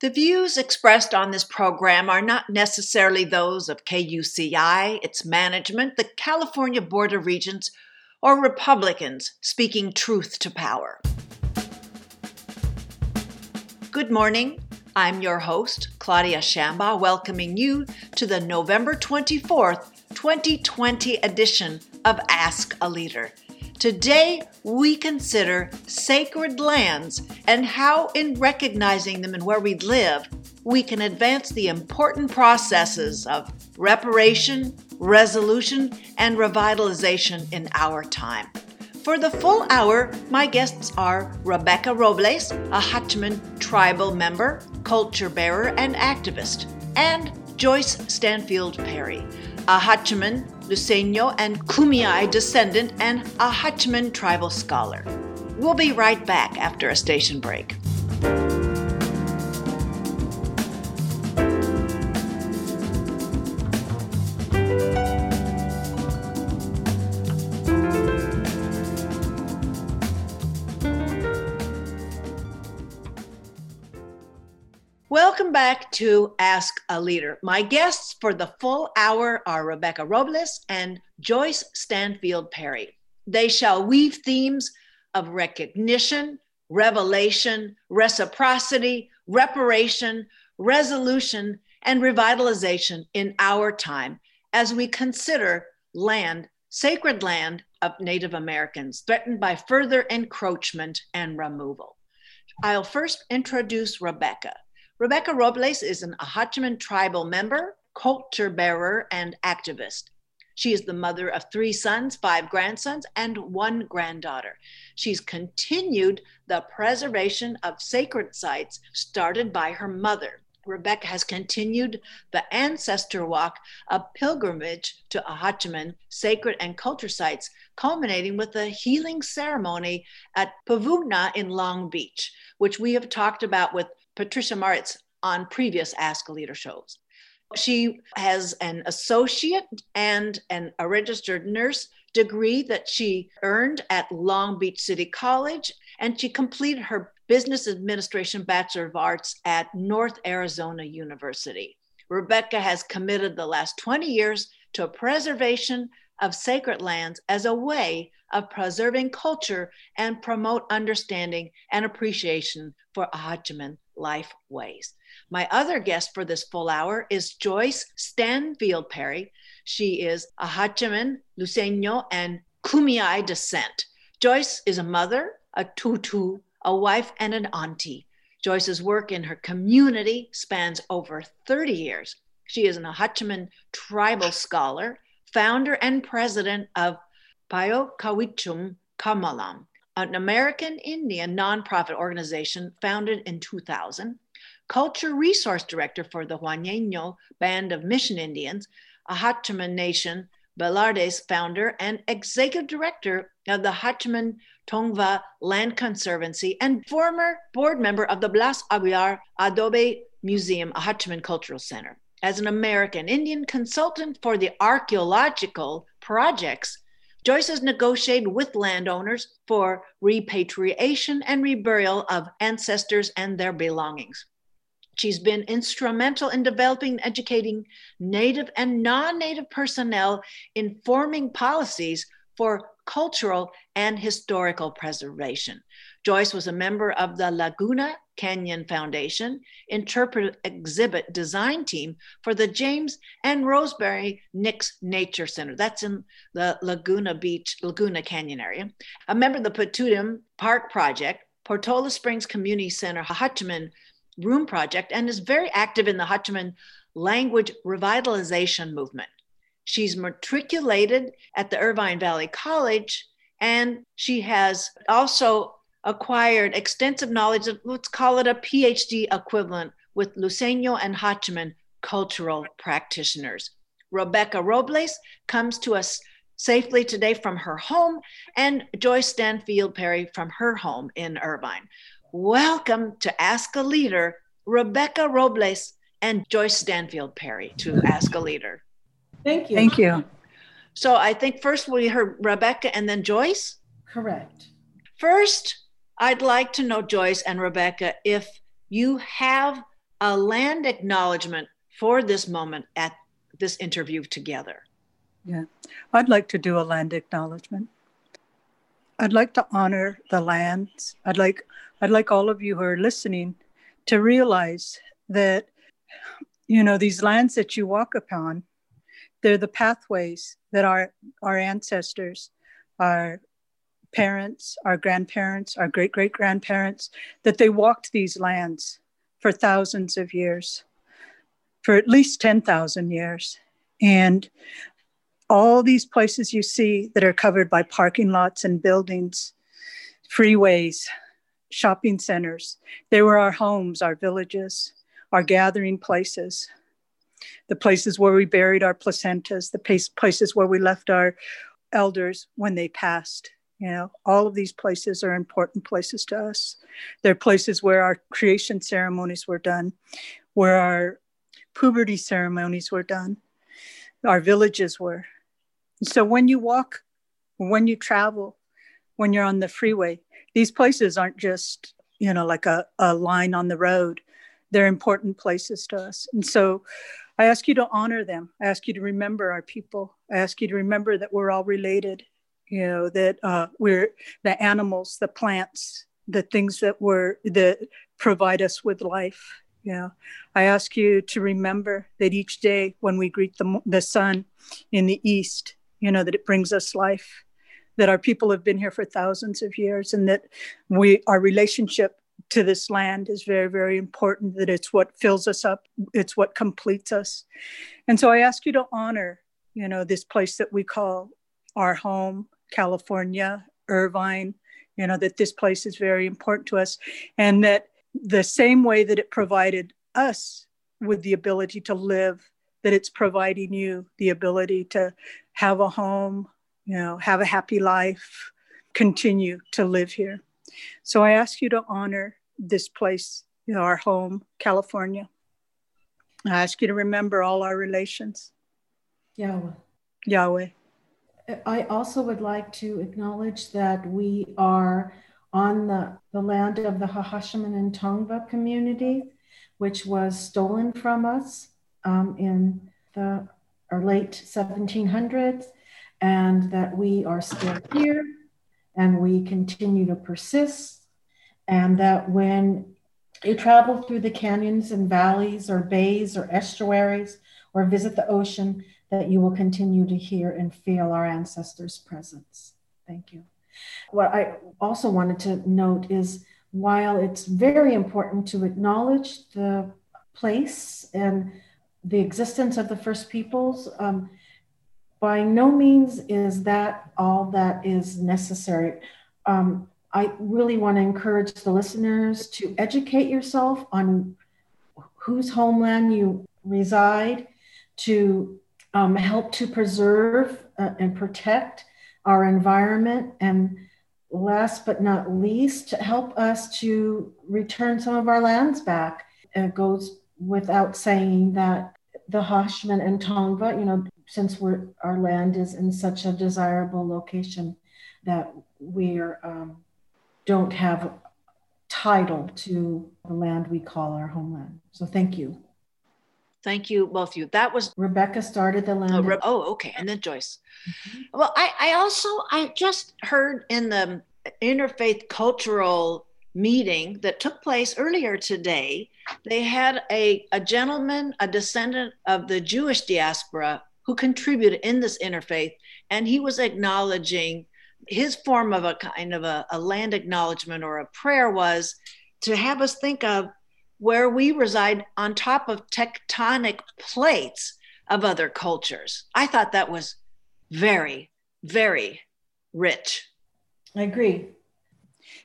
The views expressed on this program are not necessarily those of KUCI, its management, the California Board of Regents, or Republicans speaking truth to power. Good morning. I'm your host, Claudia Shambaugh, welcoming you to the November 24th, 2020 edition of Ask a Leader. Today, we consider sacred lands and how, in recognizing them and where we live, we can advance the important processes of reparation, resolution, and revitalization in our time. For the full hour, my guests are Rebecca Robles, Acjachemen tribal member, culture bearer, and activist, and Joyce Stanfield Perry, Acjachemen Luiseño and Kumeyaay descendant, and Acjachemen tribal scholar. We'll be right back after a station break. Welcome back to Ask a Leader. My guests for the full hour are Rebecca Robles and Joyce Stanfield Perry. They shall weave themes of recognition, revelation, reciprocity, reparation, resolution, and revitalization in our time as we consider land, sacred land of Native Americans threatened by further encroachment and removal. I'll first introduce Rebecca. Rebecca Robles is an Acjachemen tribal member, culture bearer, and activist. She is the mother of three sons, five grandsons, and one granddaughter. She's continued the preservation of sacred sites started by her mother. Rebecca has continued the ancestor walk, a pilgrimage to Acjachemen sacred and culture sites, culminating with a healing ceremony at Puvungna in Long Beach, which we have talked about with Patricia Martz on previous Ask a Leader shows. She has an associate and an, a registered nurse degree that she earned at Long Beach City College, and she completed her business administration Bachelor of Arts at North Arizona University. Rebecca has committed the last 20 years to preservation of sacred lands as a way of preserving culture and promote understanding and appreciation for Acjachemen life ways. My other guest for this full hour is Joyce Stanfield Perry. She is Acjachemen, Luiseño, and Kumeyaay descent. Joyce is a mother, a tutu, a wife, and an auntie. Joyce's work in her community spans over 30 years. She is an Acjachemen tribal scholar, founder and president of Payo Kawichum Kamalam, an American Indian nonprofit organization founded in 2000, culture resource director for the Juaneño Band of Mission Indians, Acjachemen Nation, Belardes founder and executive director of the Acjachemen Tongva Land Conservancy, and former board member of the Blas Aguilar Adobe Museum, Acjachemen Cultural Center. As an American Indian consultant for the archaeological projects Joyce has negotiated with landowners for repatriation and reburial of ancestors and their belongings. She's been instrumental in developing and educating Native and non Native personnel in forming policies for cultural and historical preservation. Joyce was a member of the Laguna Canyon Foundation interpretive exhibit design team for the James and Rosemary Nix Nature Center. That's in the Laguna Beach, Laguna Canyon area. A member of the Patutim Park Project, Portola Springs Community Center, Acjachemen Room Project, and is very active in the Acjachemen language revitalization movement. She's matriculated at the Irvine Valley College, and she has also acquired extensive knowledge of, let's call it a PhD equivalent with Luiseño and Acjachemen cultural practitioners. Rebecca Robles comes to us safely today from her home, and Joyce Stanfield Perry from her home in Irvine. Welcome to Ask a Leader, Rebecca Robles and Joyce Stanfield Perry to Ask a Leader. Thank you. Thank you. So I think first we heard Rebecca and then Joyce. Correct. First, I'd like to know, Joyce and Rebecca, if you have a land acknowledgement for this moment at this interview together. Yeah, I'd like to do a land acknowledgement. I'd like to honor the lands. I'd like I'd like all of you who are listening to realize that you know these lands that you walk upon, they're the pathways that our our ancestors, our parents, our grandparents, our great great grandparents, that they walked these lands for thousands of years, for at least 10,000 years. And all these places you see that are covered by parking lots and buildings, freeways, shopping centers, they were our homes, our villages, our gathering places, the places where we buried our placentas, the places where we left our elders when they passed. You know, all of these places are important places to us. They're places where our creation ceremonies were done, where our puberty ceremonies were done, our villages were. So when you walk, when you travel, when you're on the freeway, these places aren't just, you know, like a, a line on the road. They're important places to us. And so I ask you to honor them. I ask you to remember our people. I ask you to remember that we're all related you know that uh, we're the animals the plants the things that were that provide us with life you know i ask you to remember that each day when we greet the, the sun in the east you know that it brings us life that our people have been here for thousands of years and that we our relationship to this land is very very important that it's what fills us up it's what completes us and so i ask you to honor you know this place that we call our home California, Irvine, you know, that this place is very important to us. And that the same way that it provided us with the ability to live, that it's providing you the ability to have a home, you know, have a happy life, continue to live here. So I ask you to honor this place, you know, our home, California. I ask you to remember all our relations. Yahweh. Yahweh. I also would like to acknowledge that we are on the, the land of the Acjachemen and Tongva community, which was stolen from us um, in the late 1700s, and that we are still here and we continue to persist, and that when you travel through the canyons and valleys or bays or estuaries or visit the ocean, that you will continue to hear and feel our ancestors' presence. Thank you. What I also wanted to note is while it's very important to acknowledge the place and the existence of the first peoples, um, by no means is that all that is necessary. Um, I really want to encourage the listeners to educate yourself on whose homeland you reside, to um, help to preserve uh, and protect our environment, and last but not least, to help us to return some of our lands back. It goes without saying that the Acjachemen and Tongva, you know, since we're, our land is in such a desirable location, that we um, don't have title to the land we call our homeland. So thank you. Thank you, both of you. That was Rebecca started the land. Oh, Re- oh okay, and then Joyce. Mm-hmm. Well, I, I also I just heard in the interfaith cultural meeting that took place earlier today. They had a, a gentleman, a descendant of the Jewish diaspora, who contributed in this interfaith, and he was acknowledging his form of a kind of a, a land acknowledgement or a prayer was to have us think of where we reside on top of tectonic plates of other cultures. I thought that was very, very rich. I agree.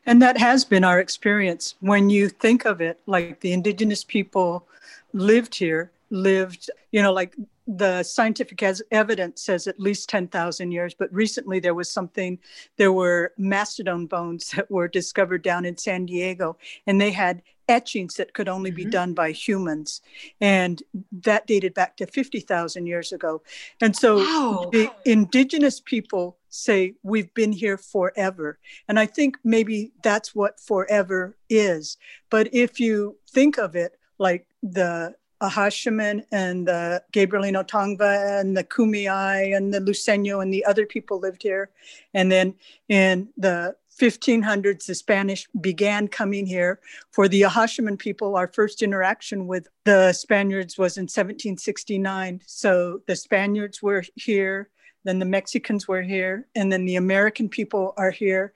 And that has been our experience. When you think of it, like the indigenous people lived here, lived, you know, like the scientific evidence says at least 10,000 years, but recently there was something, there were mastodon bones that were discovered down in San Diego, and they had etchings that could only be mm-hmm. done by humans. And that dated back to 50,000 years ago. And so wow. the indigenous people say, We've been here forever. And I think maybe that's what forever is. But if you think of it, like the Acjachemen and the Gabrielino Tongva and the Kumeyaay and the Luiseño and the other people lived here. And then in the 1500s, the Spanish began coming here. For the Acjachemen people, our first interaction with the Spaniards was in 1769. So the Spaniards were here, then the Mexicans were here, and then the American people are here.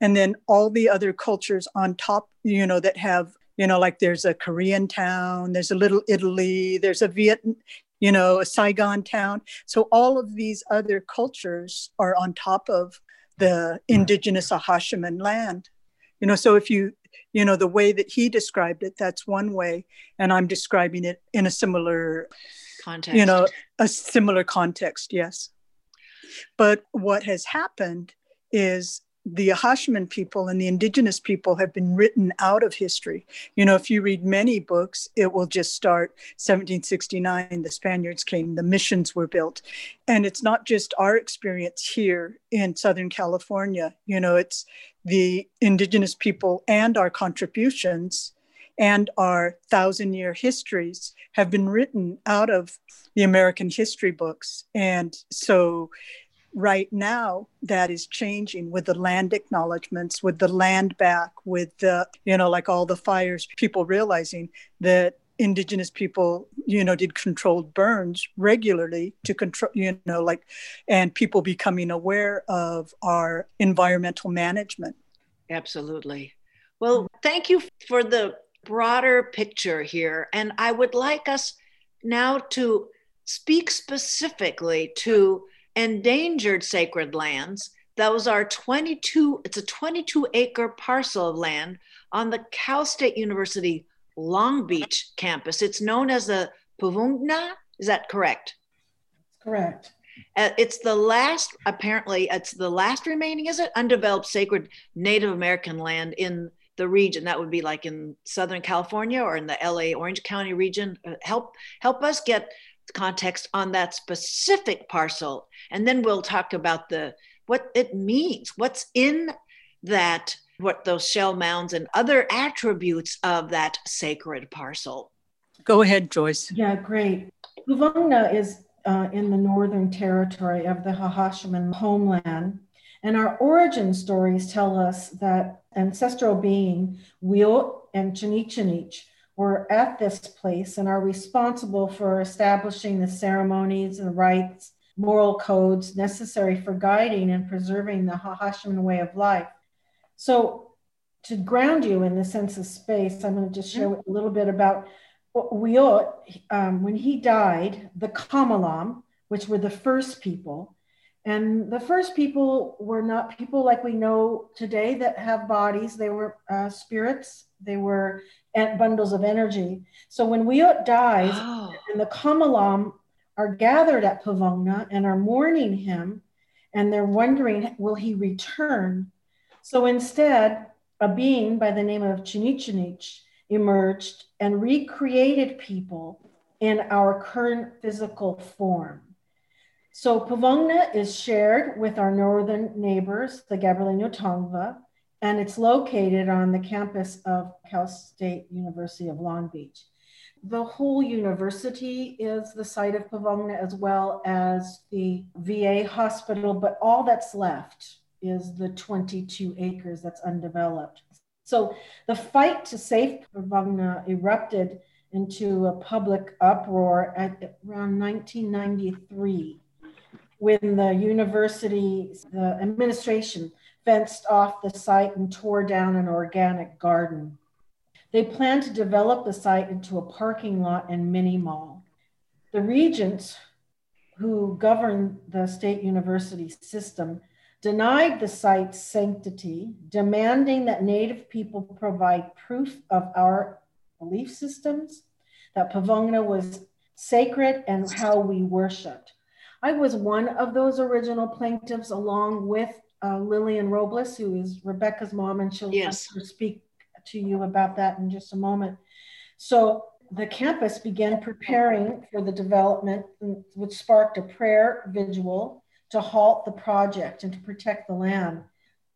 And then all the other cultures on top, you know, that have you know like there's a korean town there's a little italy there's a viet you know a saigon town. So all of these other cultures are on top of the indigenous Acjachemen land. You know so if you you know the way that he described it that's one way and i'm describing it in a similar context you know a similar context yes. But what has happened is the Acjachemen people and the indigenous people have been written out of history. You know, if you read many books, it will just start 1769, the Spaniards came, the missions were built. And it's not just our experience here in Southern California, you know, it's the indigenous people and our contributions and our thousand year histories have been written out of the American history books. And so right now that is changing with the land acknowledgments with the land back with the you know like all the fires people realizing that indigenous people you know did controlled burns regularly to control you know like and people becoming aware of our environmental management. Absolutely. Well thank you for the broader picture here and i would like us now to speak specifically to endangered sacred lands. Those are 22, it's a 22 acre parcel of land on the Cal State University Long Beach campus. It's known as the Puvungna. Is that correct? Correct. Uh, it's the last, apparently, it's the last remaining, is it? Undeveloped sacred Native American land in the region. That would be like in Southern California or in the LA Orange County region. Uh, help help us get context on that specific parcel. And then we'll talk about the what it means what's in that what those shell mounds and other attributes of that sacred parcel. Go ahead joyce. Yeah great. Puvungna is uh, in the northern territory of the Acjachemen homeland. And our origin stories tell us that ancestral being Wiyot and Chinigchinich were at this place and are responsible for establishing the ceremonies and rites, moral codes necessary for guiding and preserving the Acjachemen way of life. So, to ground you in the sense of space, I'm going to just share a little bit about Wiyot. Um, when he died, the Kamalam, which were the first people, and the first people were not people like we know today that have bodies. They were uh, spirits. They were bundles of energy. So when Wiyot dies oh. and the Kamalam are gathered at Puvungna and are mourning him, and they're wondering, will he return? So instead, a being by the name of Chinigchinich emerged and recreated people in our current physical form. So Puvungna is shared with our northern neighbors, the Gabrielino Tongva, and it's located on the campus of Cal State University of Long Beach. The whole university is the site of Puvungna as well as the VA hospital, but all that's left is the 22 acres that's undeveloped. So the fight to save Puvungna erupted into a public uproar at around 1993 when the university, the administration fenced off the site and tore down an organic garden. They plan to develop the site into a parking lot and mini mall. The regents who govern the state university system denied the site's sanctity, demanding that Native people provide proof of our belief systems, that Puvungna was sacred and how we worshiped. I was one of those original plaintiffs, along with uh, Lillian Robles, who is Rebecca's mom, and she'll yes. speak to you about that in just a moment. So the campus began preparing for the development, which sparked a prayer vigil to halt the project and to protect the land.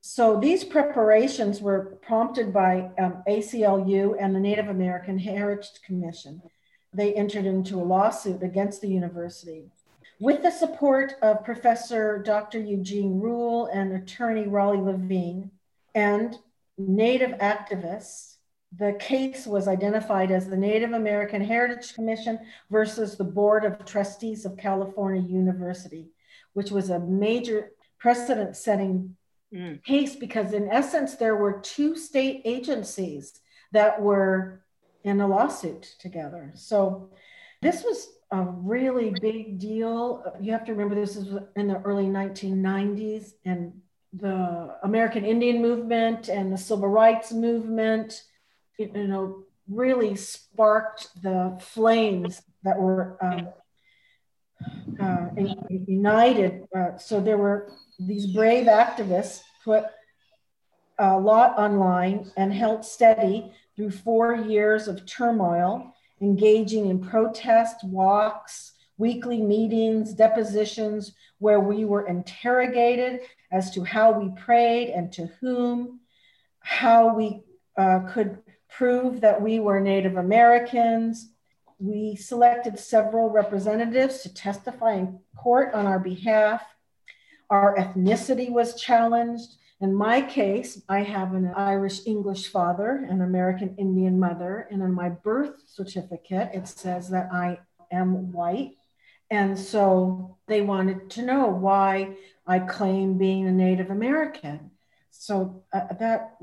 So these preparations were prompted by um, ACLU and the Native American Heritage Commission. They entered into a lawsuit against the university. With the support of Professor Dr. Eugene Ruyle and attorney Raleigh Levine and Native activists, the case was identified as the Native American Heritage Commission versus the Board of Trustees of California University, which was a major precedent setting mm. case because, in essence, there were two state agencies that were in a lawsuit together. So, this was a really big deal. You have to remember this is in the early 1990s, and the American Indian movement and the civil rights movement, you know, really sparked the flames that were um, uh, united. Uh, so there were these brave activists put a lot online and held steady through four years of turmoil, engaging in protest walks, weekly meetings, depositions, where we were interrogated as to how we prayed and to whom, how we uh, could prove that we were Native Americans. We selected several representatives to testify in court on our behalf. Our ethnicity was challenged. In my case, I have an Irish English father, an American Indian mother, and in my birth certificate, it says that I am white. And so they wanted to know why I claim being a Native American. So uh, that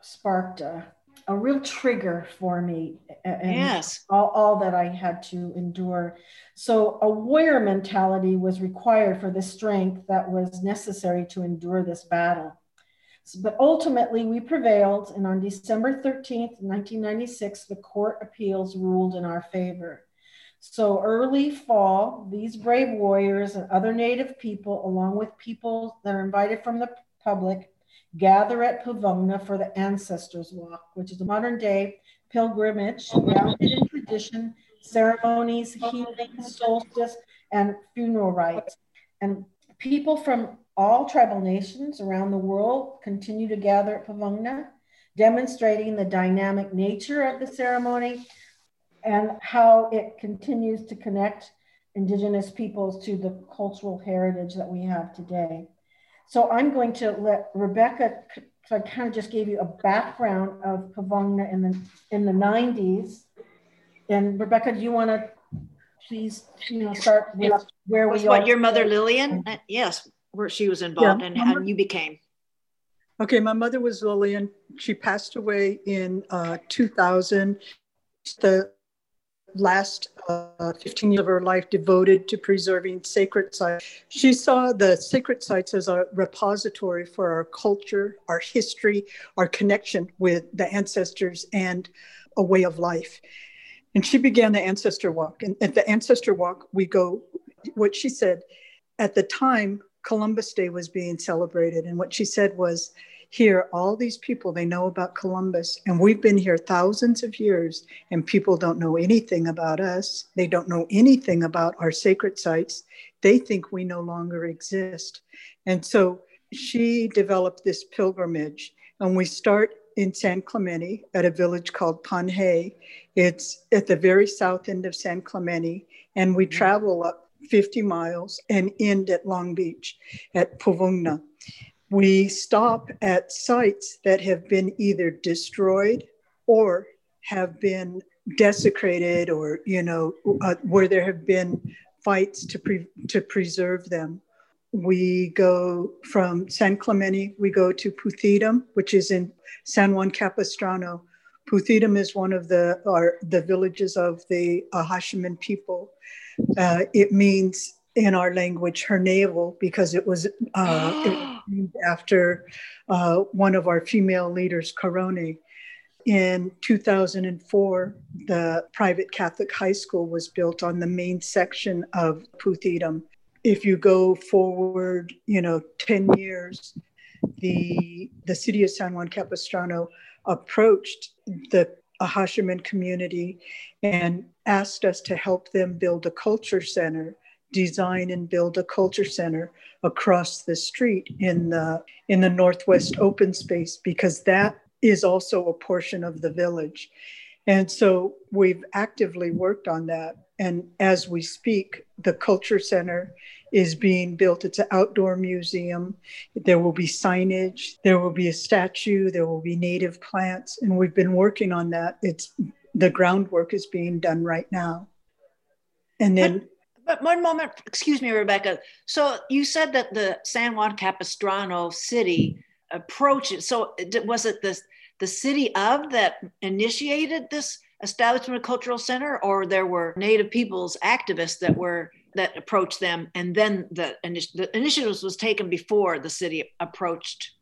sparked a, a real trigger for me. And yes. All, all that I had to endure. So a warrior mentality was required for the strength that was necessary to endure this battle. But ultimately, we prevailed, and on December 13th, 1996, the Court Appeals ruled in our favor. So early fall, these brave warriors and other Native people, along with people that are invited from the public, gather at Puvungna for the Ancestors Walk, which is a modern day pilgrimage grounded in tradition, ceremonies, healing, solstice, and funeral rites. And people from all tribal nations around the world continue to gather at Puvungna, demonstrating the dynamic nature of the ceremony and how it continues to connect Indigenous peoples to the cultural heritage that we have today. So I'm going to let Rebecca, so I kind of just gave you a background of Puvungna in the, in the 90s. And Rebecca, do you want to please, you know, start with where was we what, are? your mother Lillian? Uh, yes, where she was involved yeah. and, and you became. Okay, my mother was Lillian. She passed away in uh, 2000. The last uh, 15 years of her life devoted to preserving sacred sites. She saw the sacred sites as a repository for our culture, our history, our connection with the ancestors, and a way of life. And she began the ancestor walk. And at the ancestor walk, we go, what she said, at the time, Columbus Day was being celebrated. And what she said was, here all these people they know about columbus and we've been here thousands of years and people don't know anything about us. They don't know anything about our sacred sites. They think we no longer exist. And so she developed this pilgrimage and we start in San Clemente at a village called Panhe. It's at the very south end of San Clemente, and we travel up 50 miles and end at Long Beach at Puvungna we stop at sites that have been either destroyed or have been desecrated or you know uh, where there have been fights to pre- to preserve them. We go from san clemente we go to Puthitam which is in san juan capistrano. Puthitam is one of the the villages of the Acjachemen people. Uh, it means in our language her navel because it was, uh, it was named after uh, one of our female leaders, Caroni. In 2004, the private Catholic high school was built on the main section of Puthitam. If you go forward, you know, 10 years, the, the city of San Juan Capistrano approached the Acjachemen community and asked us to help them build a culture center design and build a culture center across the street in the in the northwest open space because that is also a portion of the village. And so we've actively worked on that. And as we speak the culture center is being built. It's an outdoor museum. There will be signage. There will be a statue. There will be native plants. And we've been working on that. It's the groundwork is being done right now. And then but one moment, excuse me, Rebecca. So you said that the San Juan Capistrano city approach. So was it the the city of that initiated this establishment of cultural center, or there were Native peoples activists that were that approached them, and then the, the initiative was taken before the city approached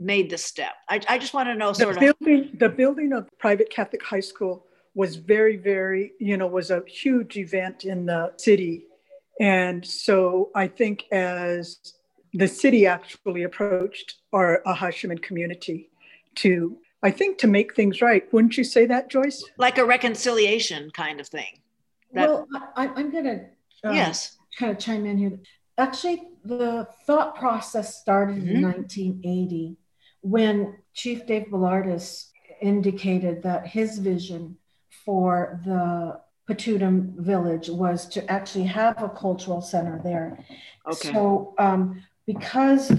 made the step. I, I just want to know sort the building, of the building of private Catholic high school was very, very, you know, was a huge event in the city. And so I think as the city actually approached our Acjachemen community to, I think, to make things right. Wouldn't you say that, Joyce? Like a reconciliation kind of thing. That, well, I, am going to um, yes kind of chime in here. Actually, the thought process started mm-hmm. in 1980 when Chief Dave Belardes indicated that his vision for the Patutum village was to actually have a cultural center there. Okay. So um, because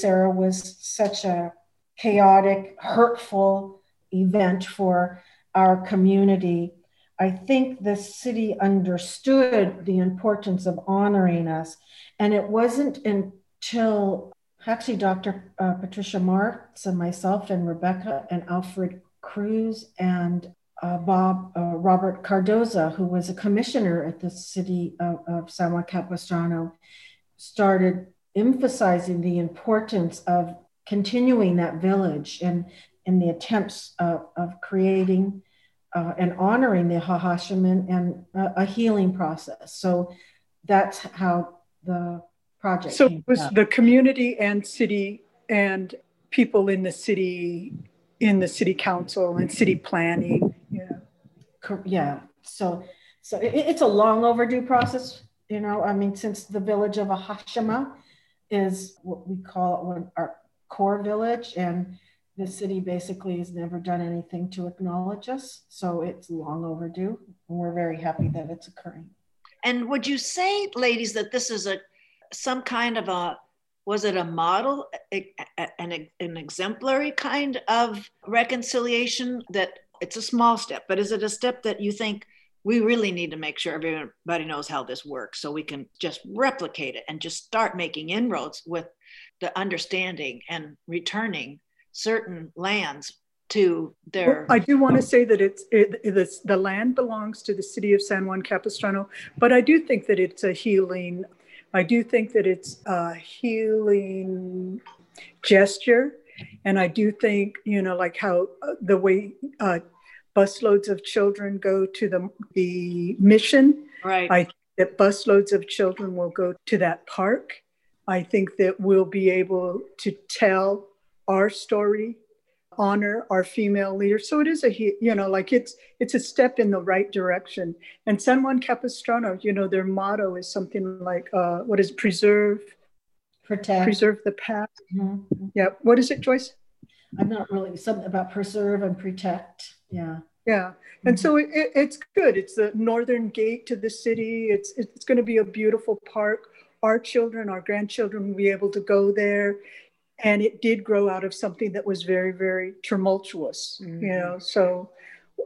Sarah was such a chaotic, hurtful event for our community, I think the city understood the importance of honoring us. And it wasn't until actually Dr. Uh, Patricia Martz and myself and Rebecca and Alfred Cruz and uh, Bob uh, Robert Cardoza, who was a commissioner at the city of, of San Juan Capistrano, started emphasizing the importance of continuing that village and in the attempts of, of creating uh, and honoring the Acjachemen and a, a, healing process. So that's how the project. So it was the community and city and people in the city, in the city council and city planning yeah. So, so it, it's a long overdue process. You know, I mean, since the village of Ahashima is what we call our core village, and the city basically has never done anything to acknowledge us. So it's long overdue, and we're very happy that it's occurring. And would you say, ladies, that this is a some kind of a was it a model, an, an exemplary kind of reconciliation that it's a small step, but is it a step that you think we really need to make sure everybody knows how this works so we can just replicate it and just start making inroads with the understanding and returning certain lands to their. Well, I do want to say that it's, it, it's the land belongs to the city of San Juan Capistrano, but I do think that it's a healing. I do think that it's a healing gesture and I do think, you know, like how uh, the way uh, busloads of children go to the, the mission. Right. I that busloads of children will go to that park. I think that we'll be able to tell our story, honor our female leaders. So it is a, you know, like it's it's a step in the right direction. And San Juan Capistrano, you know, their motto is something like, uh, what is preserve, protect, preserve the past. Mm-hmm. Yeah. What is it, Joyce? I'm not really something about preserve and protect. Yeah. Yeah. And mm-hmm. so it, it's good. It's the northern gate to the city. It's it's going to be a beautiful park. Our children, our grandchildren will be able to go there. And it did grow out of something that was very, very tumultuous, mm-hmm. you know. So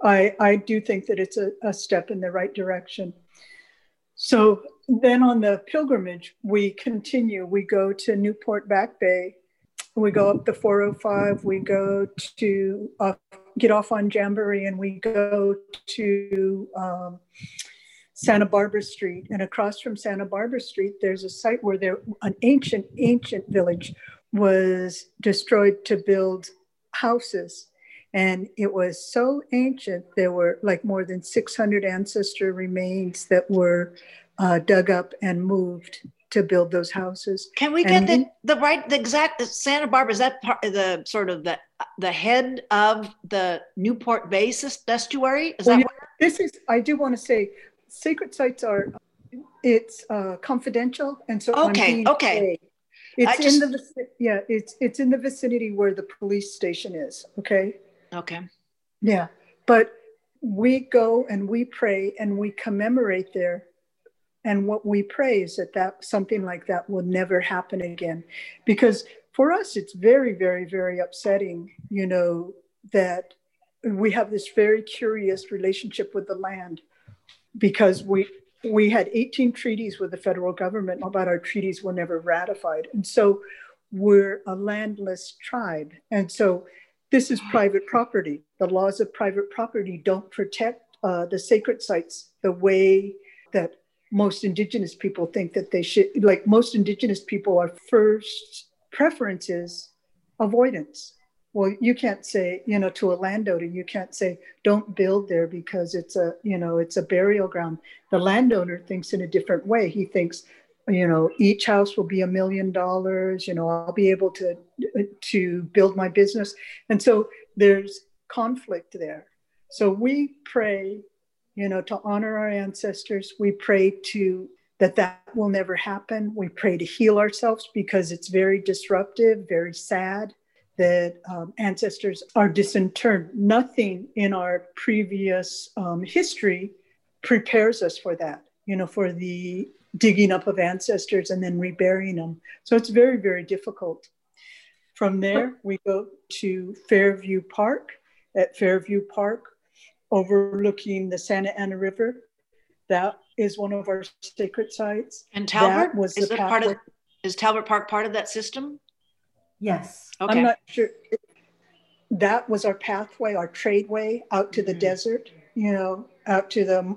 I I do think that it's a, a step in the right direction. So then on the pilgrimage, we continue. We go to Newport Back Bay. We go up the 405. We go to uh, get off on Jamboree and we go to um, Santa Barbara Street. And across from Santa Barbara Street, there's a site where there an ancient, ancient village was destroyed to build houses. And it was so ancient, there were like more than 600 ancestor remains that were uh, dug up and moved to build those houses. Can we get the, the right, the exact Santa Barbara? Is that part, the sort of the the head of the Newport Bay estuary? Is well, that yeah, this is? I do want to say, sacred sites are it's uh, confidential, and so okay, okay. It's in the yeah, it's it's in the vicinity where the police station is. Okay. Okay. Yeah, but we go and we pray and we commemorate there and what we pray is that that something like that will never happen again. Because for us it's very very very upsetting you know that we have this very curious relationship with the land. Because we we had 18 treaties with the federal government but our treaties were never ratified. And so we're a landless tribe. And so this is private property. The laws of private property don't protect uh, the sacred sites the way that most indigenous people think that they should like most indigenous people are first preferences avoidance. Well you can't say you know to a landowner you can't say don't build there because it's a you know it's a burial ground. The landowner thinks in a different way. He thinks you know each house will be a million dollars you know i'll be able to to build my business. And so there's conflict there. So we pray you know, to honor our ancestors. We pray to that that will never happen. We pray to heal ourselves because it's very disruptive, very sad that um, ancestors are disinterred. Nothing in our previous um, history prepares us for that, you know, for the digging up of ancestors and then reburying them. So it's very, very difficult. From there, we go to Fairview Park. At Fairview Park, overlooking the Santa Ana River. That is one of our sacred sites. And Talbert that was is part of is Talbert Park part of that system? Yes. Okay. I'm not sure. That was our pathway, our tradeway out to the mm-hmm. desert. You know, out to the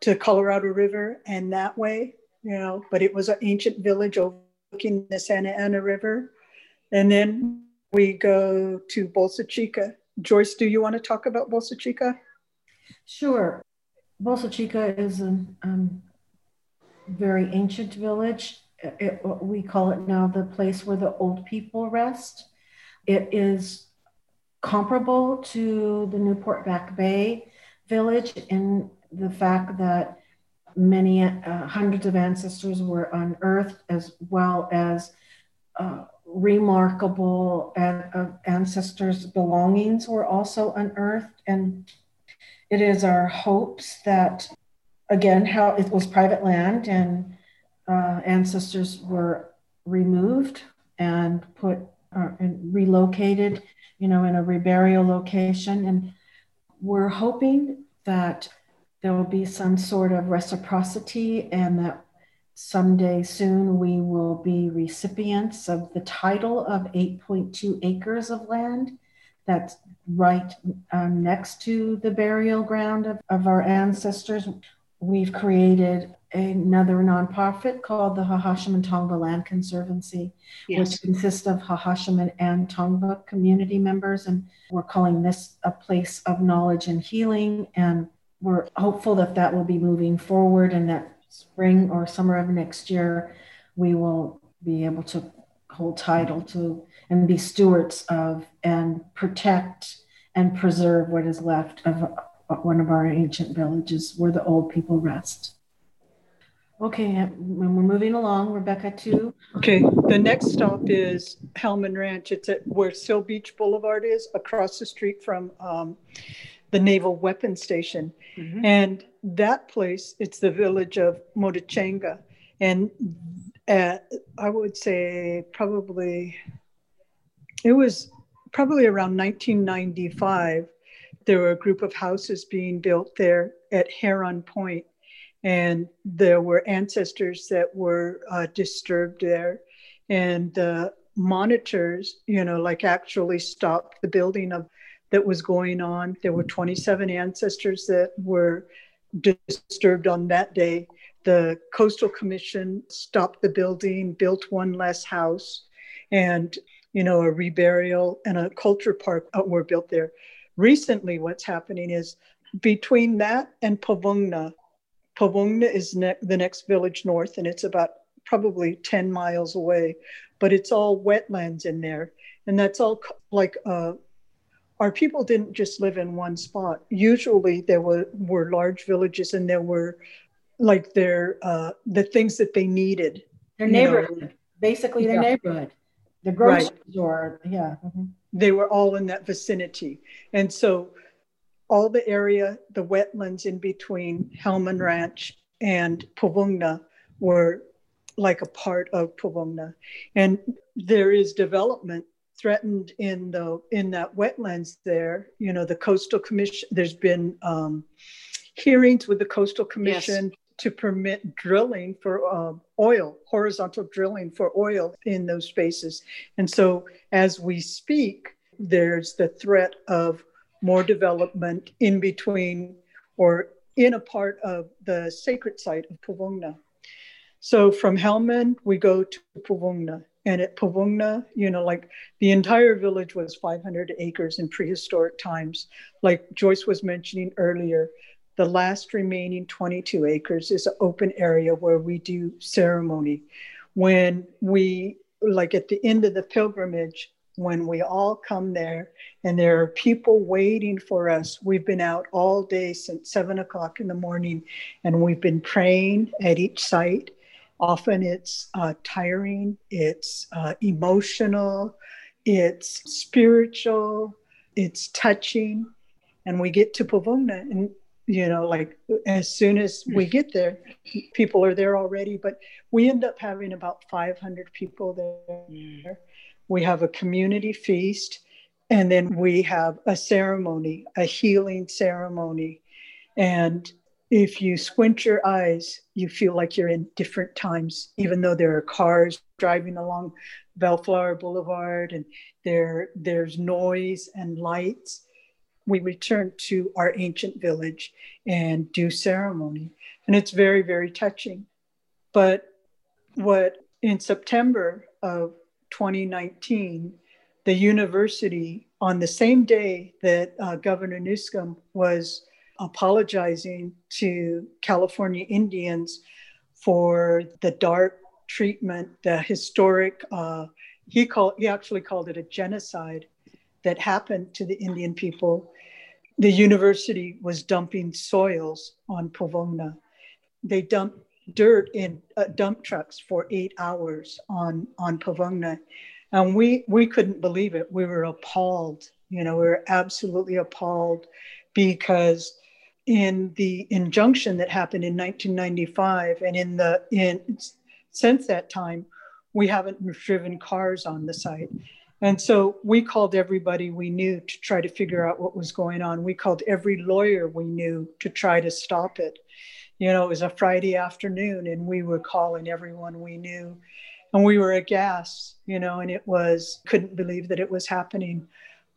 to Colorado River and that way. You know, but it was an ancient village overlooking the Santa Ana River, and then we go to Bolsa Chica. Joyce, do you want to talk about Bolsa Chica? Sure. Bolsa Chica is a um, very ancient village. It, we call it now the place where the old people rest. It is comparable to the Newport Back Bay village in the fact that many uh, hundreds of ancestors were unearthed, as well as uh, remarkable uh, ancestors' belongings were also unearthed and it is our hopes that, again, how it was private land and uh, ancestors were removed and put uh, and relocated, you know, in a reburial location. And we're hoping that there will be some sort of reciprocity and that someday soon we will be recipients of the title of 8.2 acres of land that's right um, next to the burial ground of, of our ancestors. We've created another nonprofit called the Acjachemen Tongva Land Conservancy, yes. which consists of Acjachemen and Tongva community members. And we're calling this a place of knowledge and healing. And we're hopeful that that will be moving forward and that spring or summer of next year, we will be able to hold title to and be stewards of and protect and preserve what is left of one of our ancient villages where the old people rest. Okay, when we're moving along, Rebecca, too. Okay, the next stop is Hellman Ranch. It's at where Seal Beach Boulevard is, across the street from um, the Naval Weapons Station. Mm-hmm. And that place, it's the village of Motochenga. And at, I would say probably it was probably around 1995 there were a group of houses being built there at heron point and there were ancestors that were uh, disturbed there. And the monitors you know like actually stopped the building of that was going on. There were 27 ancestors that were disturbed on that day. The coastal commission stopped the building built one less house and you know, a reburial and a culture park were built there. Recently, what's happening is between that and Puvungna, Puvungna is ne- the next village north, and it's about probably 10 miles away, but it's all wetlands in there. And that's all like uh, our people didn't just live in one spot. Usually there were, were large villages and there were like their uh, the things that they needed. Their neighborhood, know. basically their yeah. neighborhood, the grocery right. store. Yeah, mm-hmm. they were all in that vicinity, and so all the area, the wetlands in between Hellman Ranch and Puvungna were like a part of Puvungna, and there is development threatened in the in that wetlands there. You know, the coastal commission. There's been um, hearings with the coastal commission yes. To permit drilling for uh, oil, horizontal drilling for oil in those spaces. And so, as we speak, there's the threat of more development in between or in a part of the sacred site of Puvungna. So from Hellman, we go to Puvungna. And at Puvungna, you know, like the entire village was 500 acres in prehistoric times. Like Joyce was mentioning earlier, the last remaining 22 acres is an open area where we do ceremony. When we, like at the end of the pilgrimage, when we all come there and there are people waiting for us. We've been out all day since seven o'clock in the morning and we've been praying at each site. Often it's uh, tiring, it's uh, emotional, it's spiritual, it's touching. And we get to Puvungna and you know, like as soon as we get there, people are there already. But we end up having about 500 people there. We have a community feast, and then we have a ceremony, a healing ceremony. And if you squint your eyes, you feel like you're in different times, even though there are cars driving along Bellflower Boulevard and there, there's noise and lights. We return to our ancient village and do ceremony. And it's very, very touching. But what in September of 2019, the university, on the same day that uh, Governor Newsom was apologizing to California Indians for the dark treatment, the historic, uh, he called, he actually called it a genocide that happened to the Indian people. The university was dumping soils on Puvungna. They dumped dirt in uh, dump trucks for eight hours on on Puvungna, and we we couldn't believe it. We were appalled. You know, we were absolutely appalled because in the injunction that happened in 1995 and in the in since that time we haven't driven cars on the site and so we called everybody we knew to try to figure out what was going on we called every lawyer we knew to try to stop it you know, it was a Friday afternoon and we were calling everyone we knew and we were aghast, you know, and it was, couldn't believe that it was happening.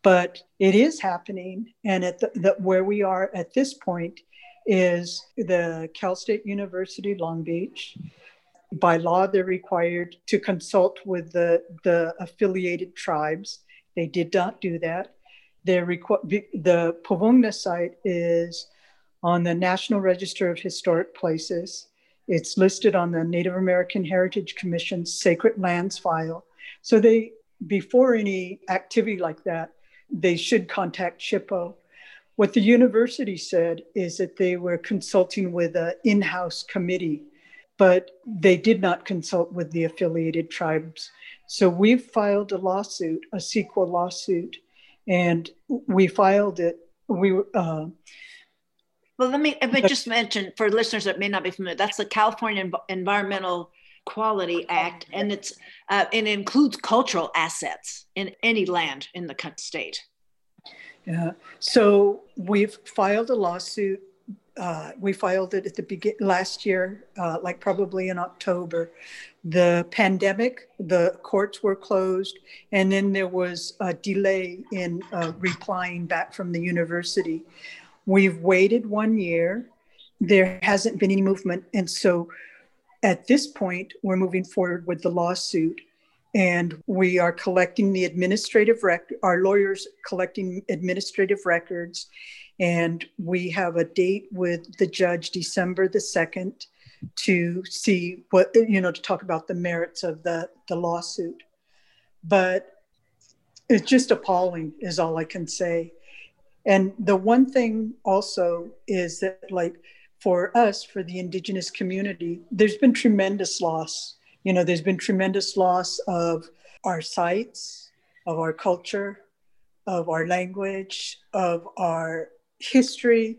But it is happening. And at the, the where we are at this point is the Cal State University Long Beach. By law, they're required to consult with the, the affiliated tribes. They did not do that. They're requ- the Puvungna site is on the National Register of Historic Places. It's listed on the Native American Heritage Commission's Sacred Lands file. So they, before any activity like that, they should contact SHPO. What the university said is that they were consulting with an in-house committee, but they did not consult with the affiliated tribes. So we've filed a lawsuit, a CEQA lawsuit, and we filed it. We uh, well, let me but just mention for listeners that may not be familiar, that's the California Environmental Quality Act, and it's uh, and it includes cultural assets in any land in the state. Yeah. So we've filed a lawsuit. Uh, we filed it at the begin last year, uh, like probably in October. The pandemic, the courts were closed, and then there was a delay in uh, replying back from the university. We've waited one year. There hasn't been any movement. And so at this point, we're moving forward with the lawsuit and we are collecting the administrative record, our lawyers collecting administrative records. And we have a date with the judge December the 2nd to see what, you know, to talk about the merits of the, the lawsuit. But it's just appalling, is all I can say. And the one thing also is that, like, for us, for the Indigenous community, there's been tremendous loss. You know, there's been tremendous loss of our sites, of our culture, of our language, of our history.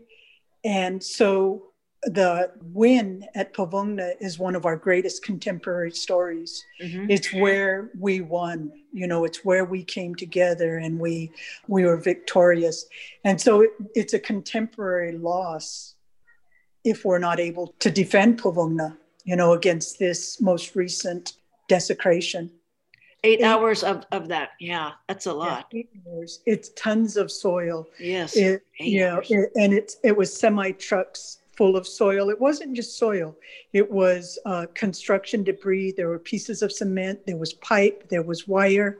And so the win at Puvungna is one of our greatest contemporary stories. Mm-hmm. It's where we won, you know, it's where we came together and we we were victorious. And so it, it's a contemporary loss if we're not able to defend Puvungna, you know, against this most recent desecration. Eight, eight hours of, of that. Yeah, that's a lot. Yeah, eight hours. It's tons of soil. Yes. It, you know, it, and it's it was semi trucks full of soil. It wasn't just soil, it was uh, construction debris. There were pieces of cement, there was pipe, there was wire.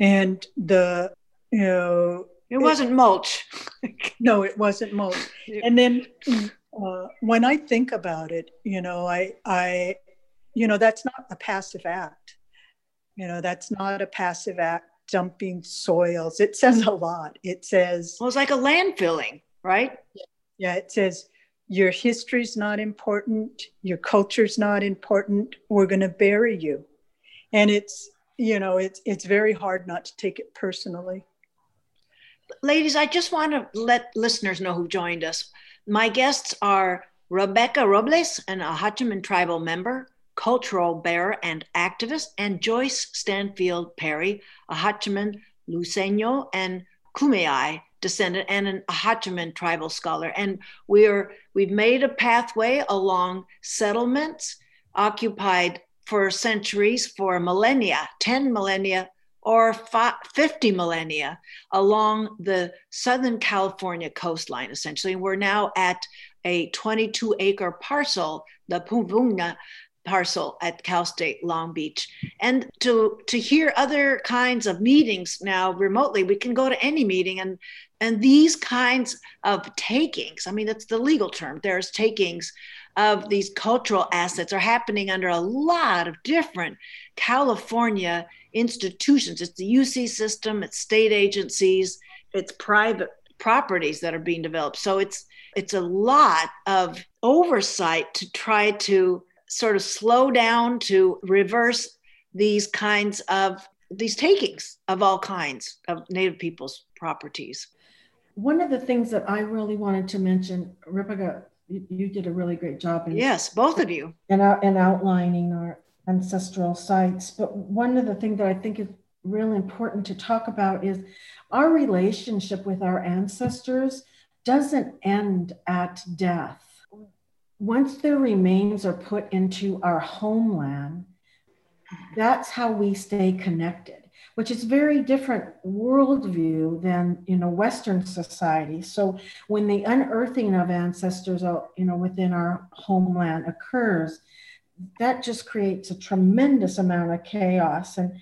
And the, you know, it wasn't it, mulch. no, it wasn't mulch. And then uh, when I think about it, you know, I, I, you know, that's not a passive act. You know, that's not a passive act dumping soils. It says a lot. It says, well, it's like a landfilling, right? Yeah, it says your history's not important, your culture's not important, we're going to bury you. And it's, you know, it's it's very hard not to take it personally. Ladies, I just want to let listeners know who joined us. My guests are Rebecca Robles, an Acjachemen tribal member, cultural bearer and activist, and Joyce Stanfield Perry, Acjachemen, Luiseño, and Kumeyaay descendant and an Acjachemen tribal scholar. And we're we've made a pathway along settlements occupied for centuries, for millennia, 10 millennia or 50 millennia along the Southern California coastline, essentially. And we're now at a 22 acre parcel, the Puvungna parcel at Cal State Long Beach. And to to hear other kinds of meetings now remotely, we can go to any meeting and and these kinds of takings, I mean, that's the legal term, there's takings of these cultural assets are happening under a lot of different California institutions. It's the UC system, it's state agencies, it's private properties that are being developed. So it's it's a lot of oversight to try to sort of slow down to reverse these kinds of these takings of all kinds of native people's properties. One of the things that i really wanted to mention rebecca you, you did a really great job in yes both of you. in, in outlining our ancestral sites. But one of the things that i think is really important to talk about is our relationship with our ancestors doesn't end at death once their remains are put into our homeland, that's how we stay connected, which is very different worldview than you know Western society. So when the unearthing of ancestors, uh, you know, within our homeland occurs, that just creates a tremendous amount of chaos. And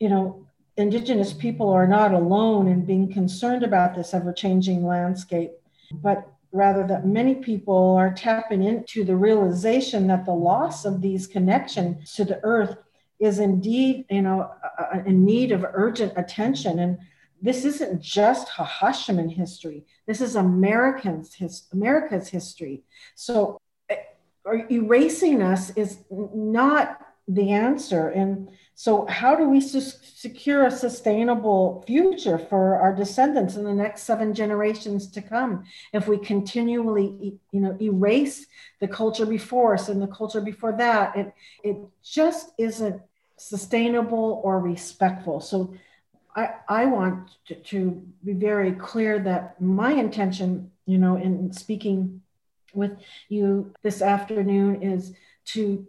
you know, Indigenous people are not alone in being concerned about this ever-changing landscape, but rather that many people are tapping into the realization that the loss of these connections to the earth is indeed you know in need of urgent attention. And this isn't just Acjachemen history. This is Americans his America's history. So eh, erasing us is not the answer. And so, how do we secure a sustainable future for our descendants in the next seven generations to come if we continually, you know, erase the culture before us and the culture before that? It it just isn't sustainable or respectful. So, I I want to, to be very clear that my intention, you know, in speaking with you this afternoon is to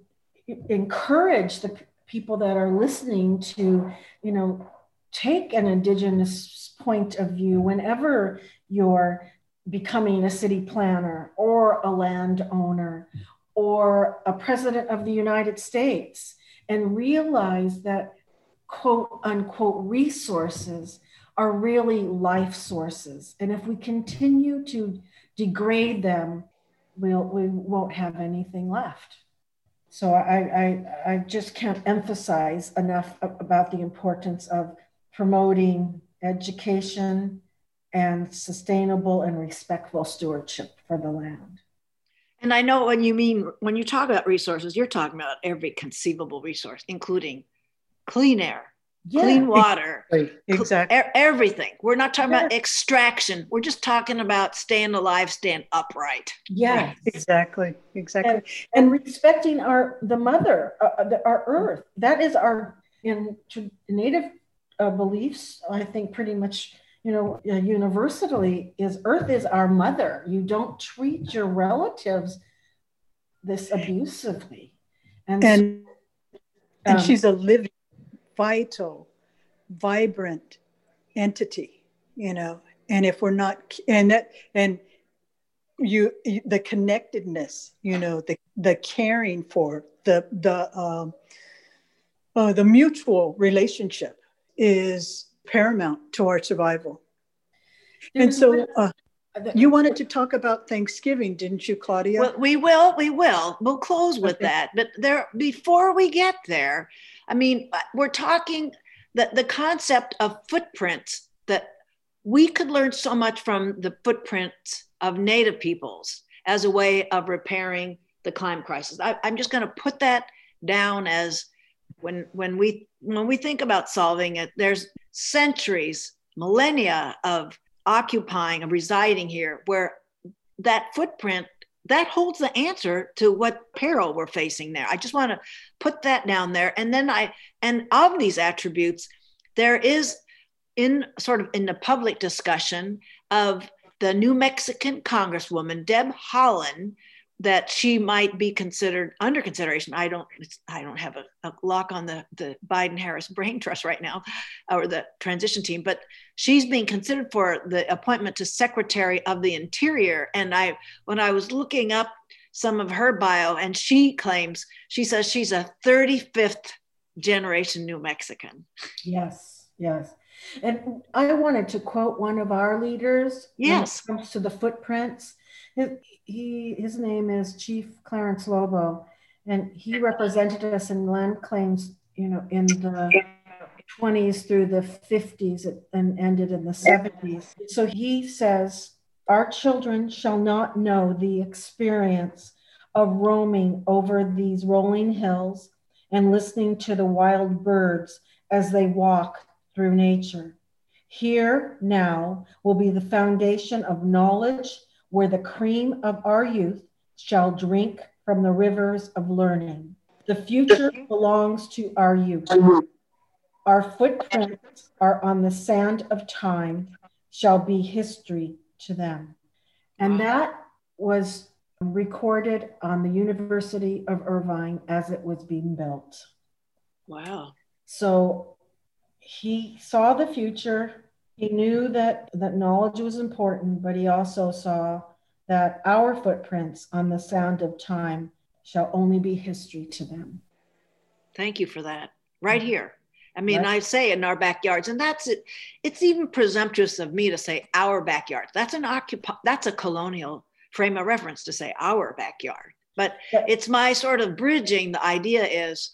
encourage the people that are listening to, you know, take an Indigenous point of view whenever you're becoming a city planner or a landowner or a president of the United States and realize that quote unquote resources are really life sources. And if we continue to degrade them, we'll, we won't have anything left. So I, I, I just can't emphasize enough about the importance of promoting education and sustainable and respectful stewardship for the land. And I know when you mean, when you talk about resources, you're talking about every conceivable resource, including clean air, yeah. clean water, exactly. everything. We're not talking yeah. about extraction. We're just talking about staying alive, staying upright. Yeah, exactly, exactly. And, and respecting our the mother, uh, uh the, our earth. That is our in native uh, beliefs. I think pretty much you know, uh, universally is Earth is our mother. You don't treat your relatives this abusively. And, and, and um, she's a living, vital, vibrant entity, you know. And if we're not, and that, and you, the connectedness, you know, the the caring for the the um, uh, the mutual relationship is paramount to our survival. And so uh, you wanted to talk about Thanksgiving, didn't you, Claudia? Well, we will, we will. We'll close with okay. that. But there, before we get there, I mean, uh, we're talking that the concept of footprints that we could learn so much from the footprints of Native peoples as a way of repairing the climate crisis. I, I'm just going to put that down as when when we when we think about solving it there's centuries millennia of occupying and residing here where that footprint that holds the answer to what peril we're facing there. I just want to put that down there. And then i and of these attributes there is in sort of in the public discussion of the new mexican congresswoman deb haaland that she might be considered under consideration. I don't I don't have a, a lock on the the Biden Harris brain trust right now, or the transition team, but she's being considered for the appointment to Secretary of the Interior. And I when I was looking up some of her bio, and she claims she says she's a 35th generation New Mexican. Yes, yes. And I wanted to quote one of our leaders. Yes. When it comes to the footprints he his name is Chief Clarence Lobo, and he represented us in land claims, you know, in the 20s through the 50s and ended in the 70s. So he says, Our children shall not know the experience of roaming over these rolling hills and listening to the wild birds as they walk through nature. Here now will be the foundation of knowledge where the cream of our youth shall drink from the rivers of learning. The future belongs to our youth. Our footprints are on the sand of time, shall be history to them. And that was recorded on the University of Irvine as it was being built. Wow. So he saw the future he knew that, that knowledge was important, but he also saw that our footprints on the sound of time shall only be history to them. Thank you for that. Right mm-hmm. here. I mean, right. I say in our backyards, and that's it. It's even presumptuous of me to say our backyard. That's an occupy. That's a colonial frame of reference to say our backyard. But it's my sort of bridging. The idea is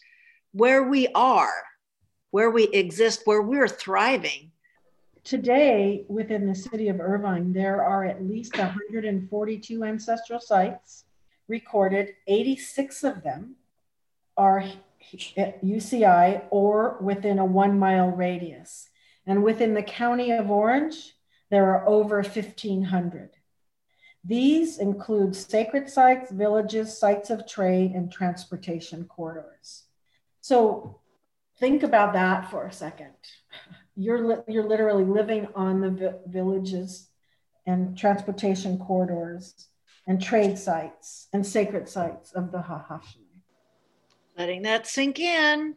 where we are, where we exist, where we're thriving Today, within the city of Irvine, there are at least 142 ancestral sites recorded. 86 of them are at UCI or within a one mile radius. And within the county of Orange, there are over 1,500. These include sacred sites, villages, sites of trade, and transportation corridors. So think about that for a second you're li- you're literally living on the vi- villages and transportation corridors and trade sites and sacred sites of the Acjachemen. Letting that sink in.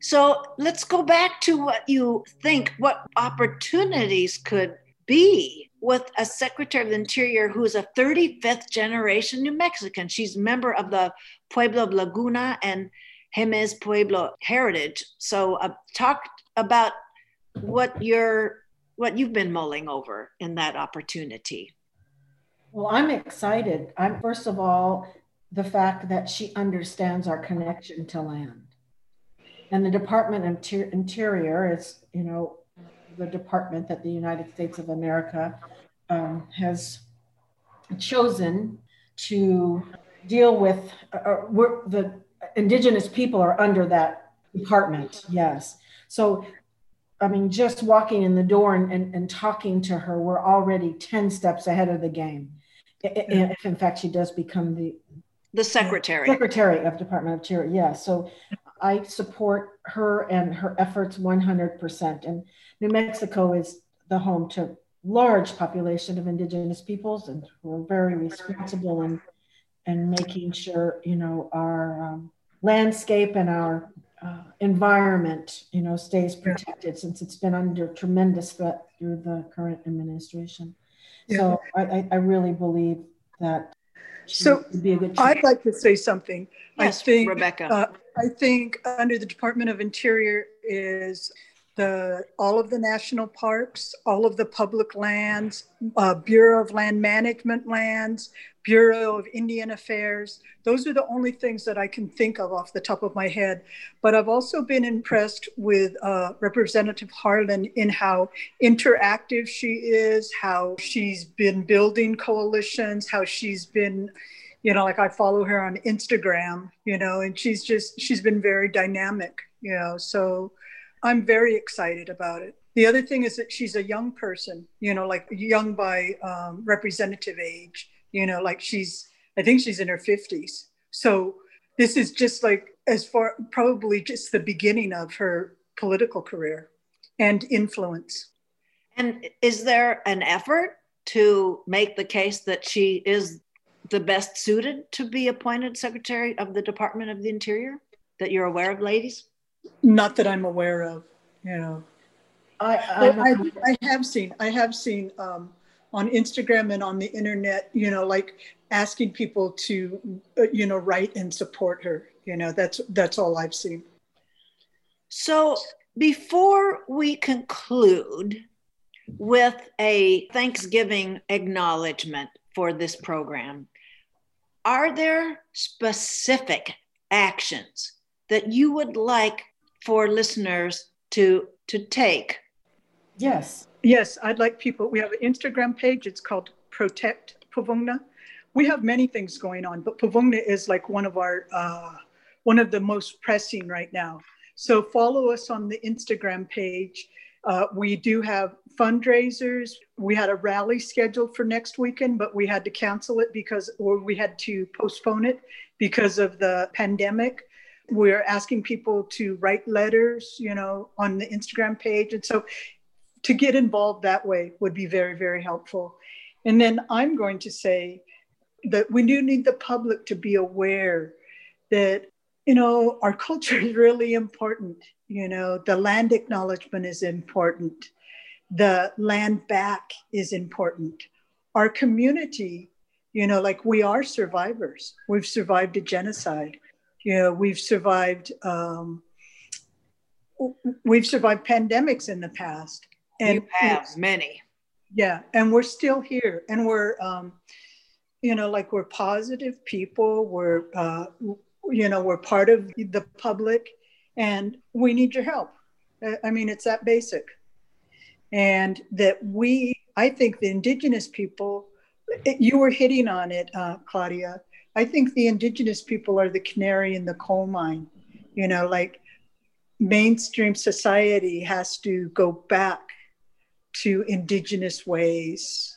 So let's go back to what you think, what opportunities could be with a Secretary of the Interior who's a 35th generation New Mexican. She's member of the Pueblo of Laguna and Jemez Pueblo heritage. So uh, talk about what you're what you've been mulling over in that opportunity. Well, I'm excited. I'm first of all the fact that she understands our connection to land. And the Department of Interior is, you know, the department that the United States of America um, has chosen to deal with, uh, uh the indigenous people are under that department, yes. So, I mean, just walking in the door and, and, and talking to her, we're already 10 steps ahead of the game. If in fact she does become the the secretary secretary of Department of Interior, yeah. So I support her and her efforts 100%. And New Mexico is the home to large population of indigenous peoples, and we're very responsible in and making sure you know our um, landscape and our uh, environment you know stays protected since it's been under tremendous threat through the current administration. Yeah. So I, I really believe that so be a good I'd like to say something. Yes, I think Rebecca. Uh, I think under the Department of Interior is the all of the national parks, all of the public lands, uh, Bureau of Land Management lands, Bureau of Indian Affairs. Those are the only things that I can think of off the top of my head. But I've also been impressed with uh, Representative Haaland in how interactive she is, how she's been building coalitions, how she's been you know like i follow her on instagram you know and she's just she's been very dynamic you know so I'm very excited about it. The other thing is that she's a young person, you know, like young by um, representative age, you know, like she's, I think she's in her 50s. So this is just like as far, probably just the beginning of her political career and influence. And is there an effort to make the case that she is the best suited to be appointed Secretary of the Department of the Interior that you're aware of, ladies? Not that I'm aware of, you know. I, I, I, I have seen, I have seen um, on Instagram and on the internet, you know, like asking people to, uh, you know, write and support her. You know, that's that's all I've seen. So before we conclude with a Thanksgiving acknowledgement for this program, are there specific actions that you would like for listeners to to take? Yes. Yes, I'd like people. We have an Instagram page. It's called Protect Puvungna. We have many things going on, but Puvungna is like one of our uh, one of the most pressing right now. So follow us on the Instagram page. Uh, we do have fundraisers. We had a rally scheduled for next weekend, but we had to cancel it because, or we had to postpone it because of the pandemic we're asking people to write letters, you know, on the Instagram page. And so to get involved that way would be very, very helpful. And then I'm going to say that we do need the public to be aware that, you know, our culture is really important. You know, the land acknowledgement is important, the land back is important. Our community, you know, like we are survivors, we've survived a genocide you know, we've survived um, we've survived pandemics in the past, and you have many. Yeah, and we're still here, and we're um, you know, like we're positive people. We're uh, you know, we're part of the public, and we need your help. I mean, it's that basic, and that we. I think the indigenous people. You were hitting on it, uh, Claudia I think the indigenous people are the canary in the coal mine. You know, like mainstream society has to go back to indigenous ways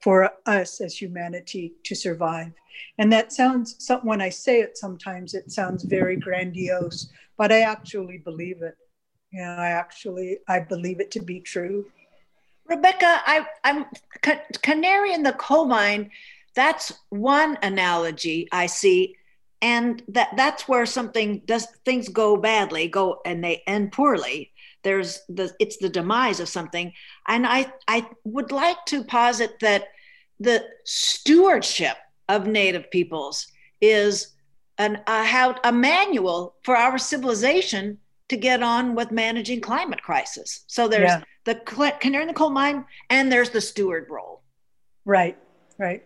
for us as humanity to survive. And that sounds, when I say it sometimes, it sounds very grandiose, but I actually believe it. You know, I actually, I believe it to be true. Rebecca, I, I'm canary in the coal mine that's one analogy I see. And that that's where something does things go badly, go and they end poorly. There's the it's the demise of something. And I I would like to posit that the stewardship of native peoples is an a, how a manual for our civilization to get on with managing climate crisis. So there's yeah. the canary in the coal mine, and there's the steward role. Right, right.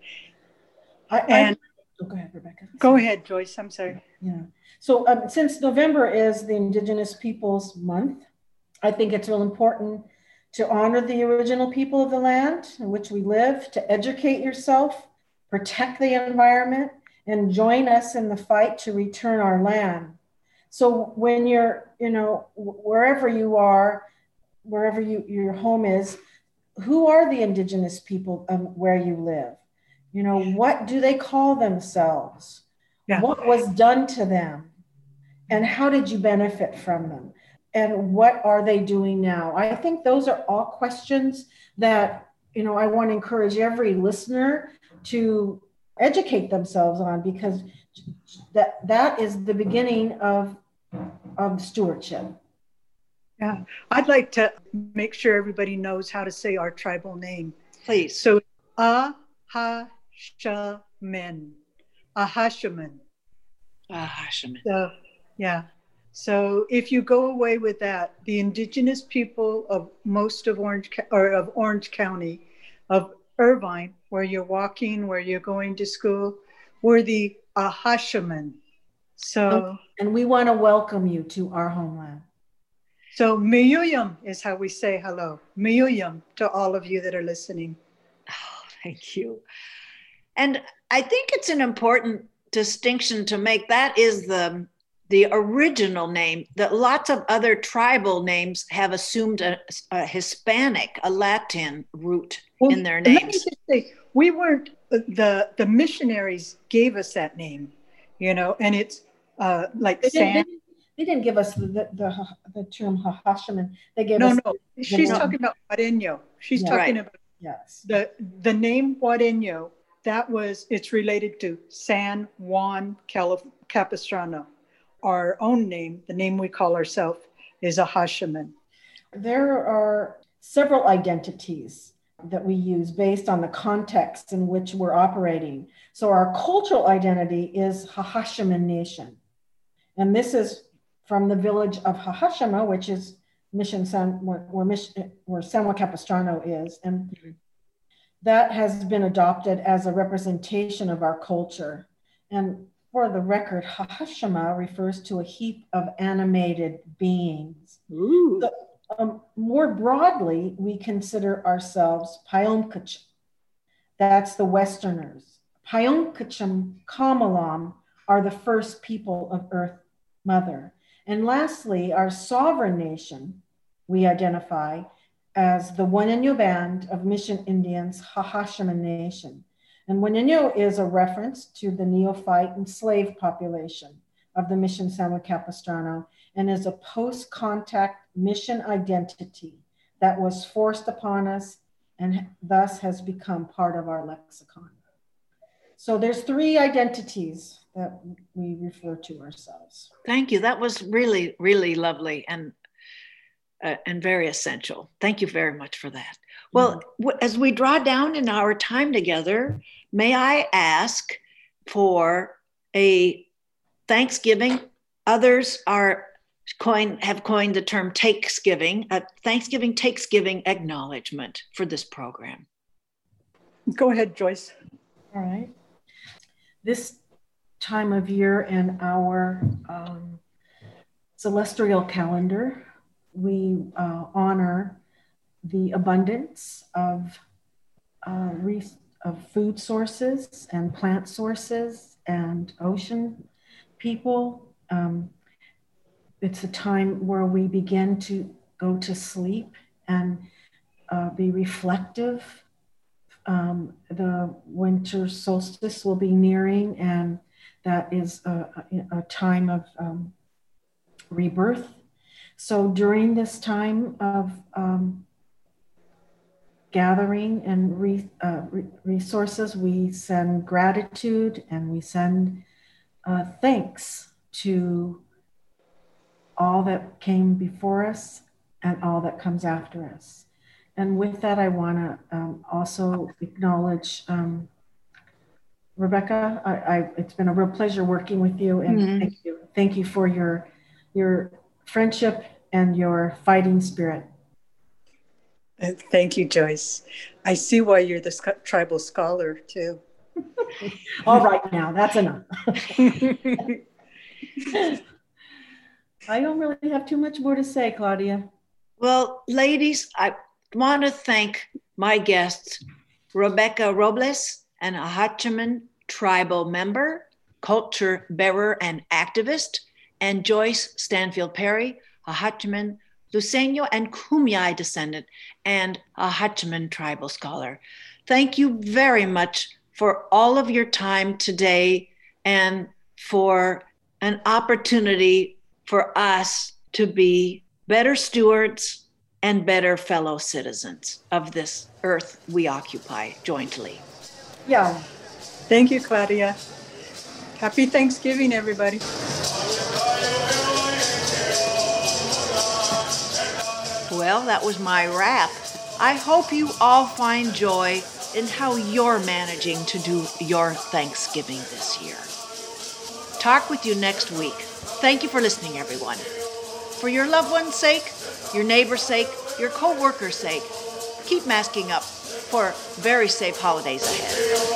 I, and I, oh, go ahead, Rebecca. Go ahead, Joyce. I'm sorry. Yeah. So um, since November is the Indigenous Peoples Month, I think it's real important to honor the original people of the land in which we live, to educate yourself protect the environment, and join us in the fight to return our land. So when you're, you know, wherever you are, wherever you, your home is, who are the indigenous people of where you live? You know, what do they call themselves? Yeah. What was done to them? And how did you benefit from them? And what are they doing now? I think those are all questions that, you know, I want to encourage every listener to educate themselves on because that that is the beginning of of stewardship. Yeah, I'd like to make sure everybody knows how to say our tribal name. Please. So, Acjachemen. Acjachemen. Acjachemen. So, yeah. So if you go away with that, the indigenous people of most of Orange or of Orange County, of Irvine, where you're walking, where you're going to school, were the Acjachemen. So oh, and we want to welcome you to our homeland. So Miyuyum is how we say hello. Miyuyum to all of you that are listening. Oh, thank you. And I think it's an important distinction to make. That is the the original name that lots of other tribal names have assumed a, a Hispanic, a Latin root well, in their names. Let me just say, we weren't the the missionaries gave us that name, you know, and it's uh, like they Sam. Didn't, they didn't give us the the, the term Acjachemen. They gave no, us no. The, She's the talking about Juaneño. She's yeah. talking right. about yes. The the name Juaneño. That was it's related to San Juan Calif- Capistrano our own name, the name we call ourselves, is Acjachemen. There are several identities that we use based on the context in which we're operating. So our cultural identity is Acjachemen Nation. And this is from the village of Acjacheme, which is Mission San, where, where, Mission, where San Juan Capistrano is. And mm-hmm. that has been adopted as a representation of our culture. And for the record, Acjacheme refers to a heap of animated beings. So, um, more broadly, we consider ourselves Payómkawichum. That's the Westerners. Payómkawichum Kamalam are the first people of Earth Mother. And lastly, our sovereign nation, we identify as the Juaneño Band of Mission Indians, Hahashama Nation. And Juaneño is a reference to the neophyte and slave population of the Mission San Juan Capistrano and is a post contact mission identity that was forced upon us and thus has become part of our lexicon. So there's three identities that we refer to ourselves. Thank you. That was really, really lovely and uh, and very essential. Thank you very much for that. Well, mm-hmm. as we draw down in our time together, may I ask for a Thanksgiving? Others are coin have coined the term takesgiving, a Thanksgiving takesgiving acknowledgement for this program. Go ahead, Joyce. All right. This time of year in our um, celestial calendar, we uh, honor the abundance of, uh, of food sources and plant sources and ocean people. Um, it's a time where we begin to go to sleep and uh, be reflective. Um, the winter solstice will be nearing, and that is a, a time of um, rebirth. So during this time of um, gathering and re, uh, re- resources, we send gratitude and we send uh, thanks to all that came before us and all that comes after us. And with that, I want to um, also acknowledge um, Rebecca. I, I, it's been a real pleasure working with you, and mm-hmm. thank you. Thank you for your your friendship and your fighting spirit. Uh, thank you, Joyce. I see why you're the sc- tribal scholar too. All right, now that's enough. I don't really have too much more to say, Claudia. Well, ladies, I want to thank my guests, Rebecca Robles an Acjachemen tribal member, culture bearer, and activist, and Joyce Stanfield Perry, Acjachemen Luiseño and Kumeyaay descendant, and Acjachemen tribal scholar. Thank you very much for all of your time today and for an opportunity for us to be better stewards and better fellow citizens of this earth we occupy jointly. Yeah. Thank you, Claudia. Happy Thanksgiving, everybody. Well, that was my wrap. I hope you all find joy in how you're managing to do your Thanksgiving this year. Talk with you next week. Thank you for listening, everyone. For your loved one's sake, your neighbor's sake, your co worker's sake, keep masking up for very safe holidays ahead.